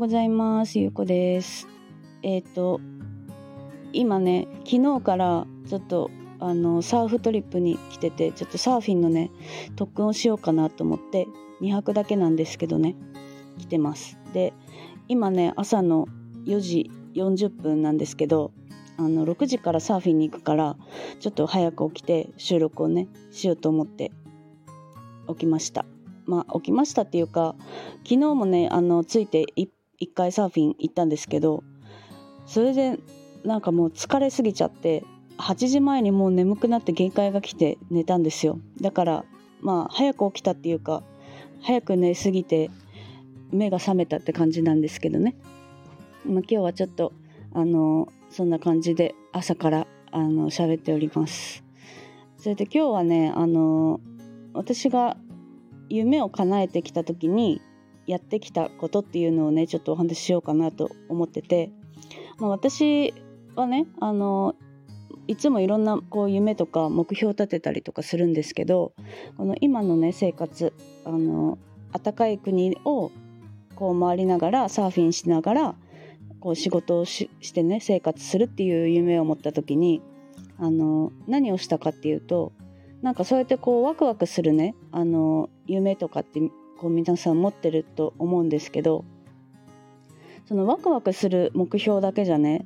ございます。ゆうこです。えっ、ー、と今ね昨日からちょっとあのサーフトリップに来ててちょっとサーフィンのね特訓をしようかなと思って2泊だけなんですけどね来てます。で今ね朝の4時40分なんですけどあの6時からサーフィンに行くからちょっと早く起きて収録をねしようと思って起きました。まあ起きましたっていうか昨日もねあのついて1一回サーフィン行ったんですけどそれでなんかもう疲れすぎちゃって8時前にもう眠くなって限界が来て寝たんですよ。だからまあ早く起きたっていうか早く寝すぎて目が覚めたって感じなんですけどね、まあ、今日はちょっとあのそんな感じで朝からあの喋っております。それで今日はねあの私が夢を叶えてきた時にやってきたことっていうのをねちょっとお話ししようかなと思ってて、まあ、私はねあのいつもいろんなこう夢とか目標を立てたりとかするんですけどこの今のね生活あの暖かい国をこう回りながらサーフィンしながらこう仕事をしてね生活するっていう夢を持った時にあの何をしたかっていうとなんかそうやってこうワクワクするねあの夢とかってこう皆さん持ってると思うんですけどそのワクワクする目標だけじゃね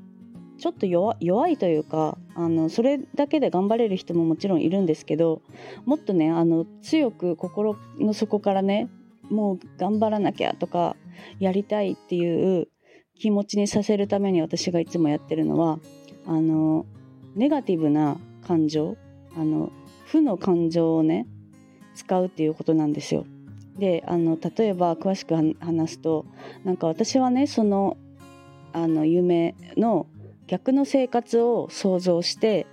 ちょっと弱いというかあのそれだけで頑張れる人ももちろんいるんですけどもっとねあの強く心の底からねもう頑張らなきゃとかやりたいっていう気持ちにさせるために私がいつもやってるのはあのネガティブな感情あの負の感情をね使うっていうことなんですよ。であの例えば詳しく話すとなんか私はねそのあの夢の逆の生活を想像して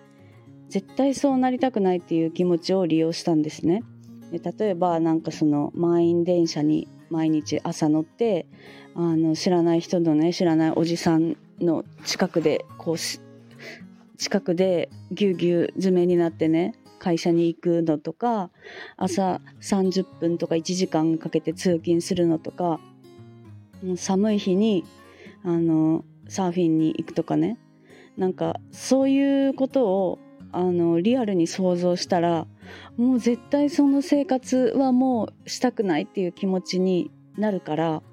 絶対そうなりたくないっていう気持ちを利用したんですね。で例えばなんかその満員電車に毎日朝乗ってあの知らない人のね知らないおじさんの近くでこう近くでぎゅうぎゅう詰めになってね会社に行くのとか朝30分とか1時間かけて通勤するのとか寒い日にあのサーフィンに行くとかねなんかそういうことをあのリアルに想像したらもう絶対その生活はもうしたくないっていう気持ちになるから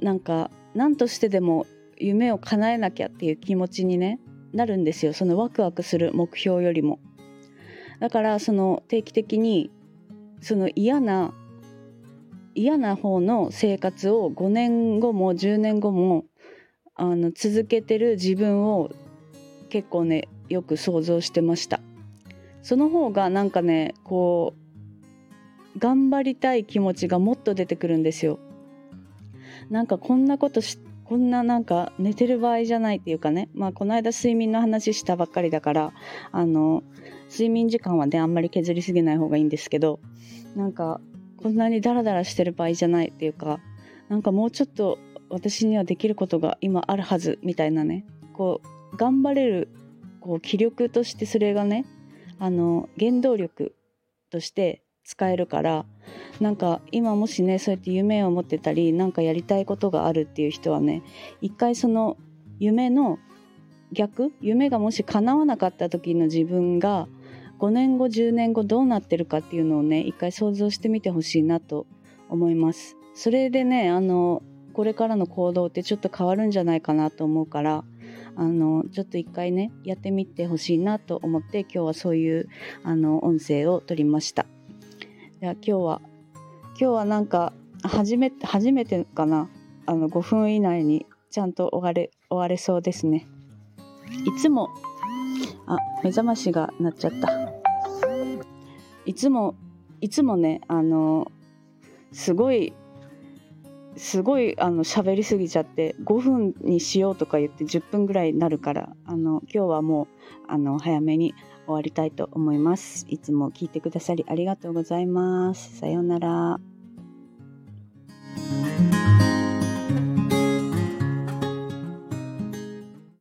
なんか何としてでも夢を叶えなきゃっていう気持ちにねなるんですよそのワクワクする目標よりも。だからその定期的にその嫌な嫌な方の生活を5年後も10年後もあの続けてる自分を結構ねよく想像してました。その方がなんかねこう頑張りたい気持ちがもっと出てくるんですよ。なんかこんなことしこんななんか寝てる場合じゃないっていうかね。まあこの間睡眠の話したばっかりだからあの睡眠時間はねあんまり削りすぎない方がいいんですけどなんかこんなにダラダラしてる場合じゃないっていうかなんかもうちょっと私にはできることが今あるはずみたいなね。こう頑張れるこう気力としてそれがねあの原動力として使えるからなんか今もしねそうやって夢を持ってたりなんかやりたいことがあるっていう人はね一回その夢の逆夢がもし叶わなかった時の自分が5年後10年後どうなってるかっていうのをね一回想像してみてほしいなと思います。それでねあのこれからの行動ってちょっと変わるんじゃないかなと思うからあのちょっと一回ねやってみてほしいなと思って今日はそういうあの音声を取りました。では今日は。今日はなんか初めて初めてかな。あの5分以内にちゃんと終われ終われそうですね。いつもあ目覚ましが鳴っちゃった。いつもいつもねあのすごいすごいあの喋りすぎちゃって5分にしようとか言って10分ぐらいになるからあの今日はもうあの早めに終わりたいと思います。いつも聞いてくださりありがとうございます。さようなら。